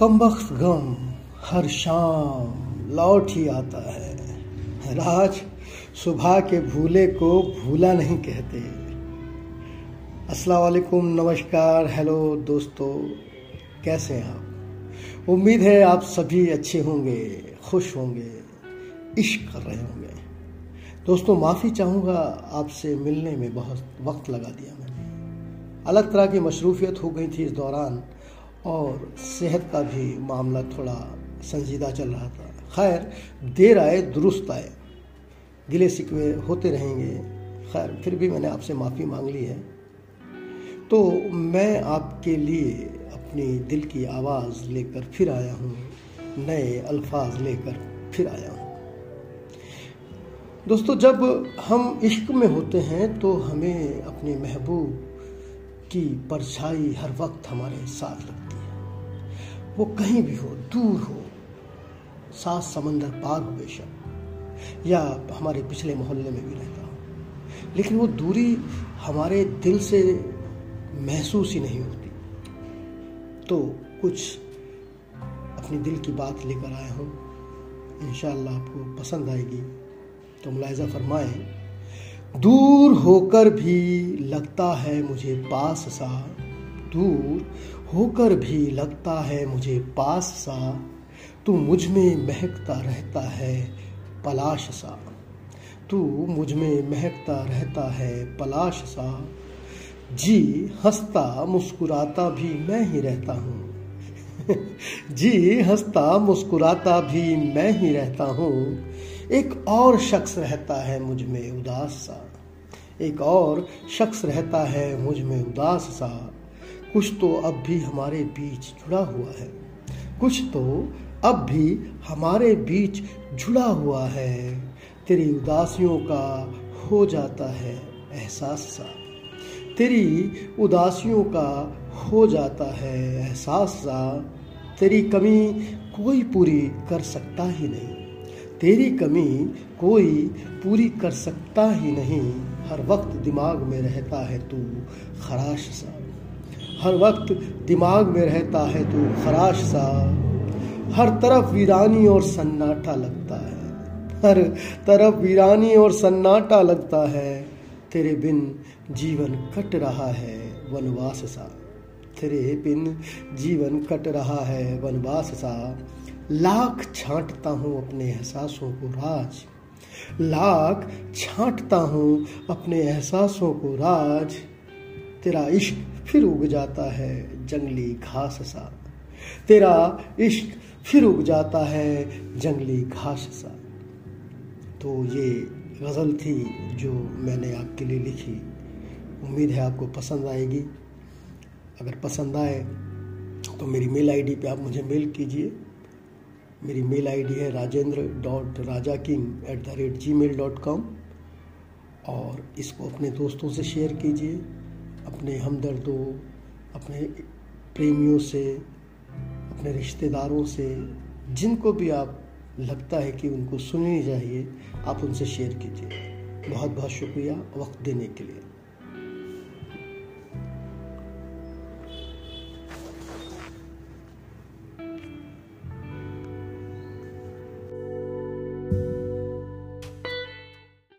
कमबख्त गम हर शाम लौट ही आता है। राज सुबह के भूले को भूला नहीं कहते। वालेकुम नमस्कार, हेलो दोस्तों, कैसे हैं आप? उम्मीद है आप सभी अच्छे होंगे, खुश होंगे, इश्क कर रहे होंगे। दोस्तों, माफ़ी चाहूँगा, आपसे मिलने में बहुत वक्त लगा दिया मैंने। अलग तरह की मशरूफियत हो गई थी इस दौरान और सेहत का भी मामला थोड़ा संजीदा चल रहा था। खैर, देर आए, दुरुस्त आए। गिले सिकवे होते रहेंगे। खैर, फिर भी मैंने आपसे माफ़ी मांग ली है। तो मैं आपके लिए अपनी दिल की आवाज़ लेकर फिर आया हूँ, नए अल्फाज लेकर फिर आया हूँ। दोस्तों, जब हम इश्क में होते हैं तो हमें अपने महबूब की परछाई हर वक्त हमारे साथ लगती वो कहीं भी हो, दूर हो, सात समंदर पार हो बेशक, या हमारे पिछले मोहल्ले में भी रहता हो। लेकिन वो दूरी हमारे दिल से महसूस ही नहीं होती। तो कुछ अपने दिल की बात लेकर आया हूँ इन आपको पसंद आएगी। तो मुलायजा फरमाए, दूर होकर भी लगता है मुझे पास सा दूर होकर भी लगता है मुझे पास सा। तू मुझमें महकता रहता है, पलाश सा। तू मुझमें महकता रहता है, पलाश सा। जी हंसता मुस्कुराता भी मैं ही रहता हूँ। जी हंसता मुस्कुराता भी मैं ही रहता हूँ। एक और शख्स रहता है मुझमें उदास सा। एक और शख्स रहता है मुझमें उदास सा। कुछ तो अब भी हमारे बीच जुड़ा हुआ है। कुछ तो अब भी हमारे बीच जुड़ा हुआ है। तेरी उदासियों का हो जाता है एहसास सा। तेरी उदासियों का हो जाता है एहसास सा। तेरी कमी कोई पूरी कर सकता ही नहीं। तेरी कमी कोई पूरी कर सकता ही नहीं। हर वक्त दिमाग में रहता है तू खराश सा। हर वक्त दिमाग में रहता है तू खराश सा। हर तरफ़ वीरानी और सन्नाटा लगता है। हर तरफ़ वीरानी और सन्नाटा लगता है। तेरे बिन जीवन कट रहा है वनवास सा। तेरे बिन जीवन कट रहा है वनवास सा। लाख छांटता हूँ अपने एहसासों को राज। लाख छांटता हूँ अपने एहसासों को राज। तेरा इश्क फिर उग जाता है जंगली घास सा तेरा इश्क फिर उग जाता है जंगली घास सा तो ये गज़ल थी जो मैंने आपके लिए लिखी। उम्मीद है आपको पसंद आएगी। अगर पसंद आए तो मेरी मेल आईडी पे आप मुझे मेल कीजिए। मेरी मेल आईडी है Rajendra dot Raja king at the rate G mail dot com. और इसको अपने दोस्तों से शेयर कीजिए। अपने हमदर्दों, अपने प्रेमियों से, अपने रिश्तेदारों से, जिनको भी आप लगता है कि उनको सुननी चाहिए, आप उनसे शेयर कीजिए। बहुत बहुत शुक्रिया वक्त देने के लिए।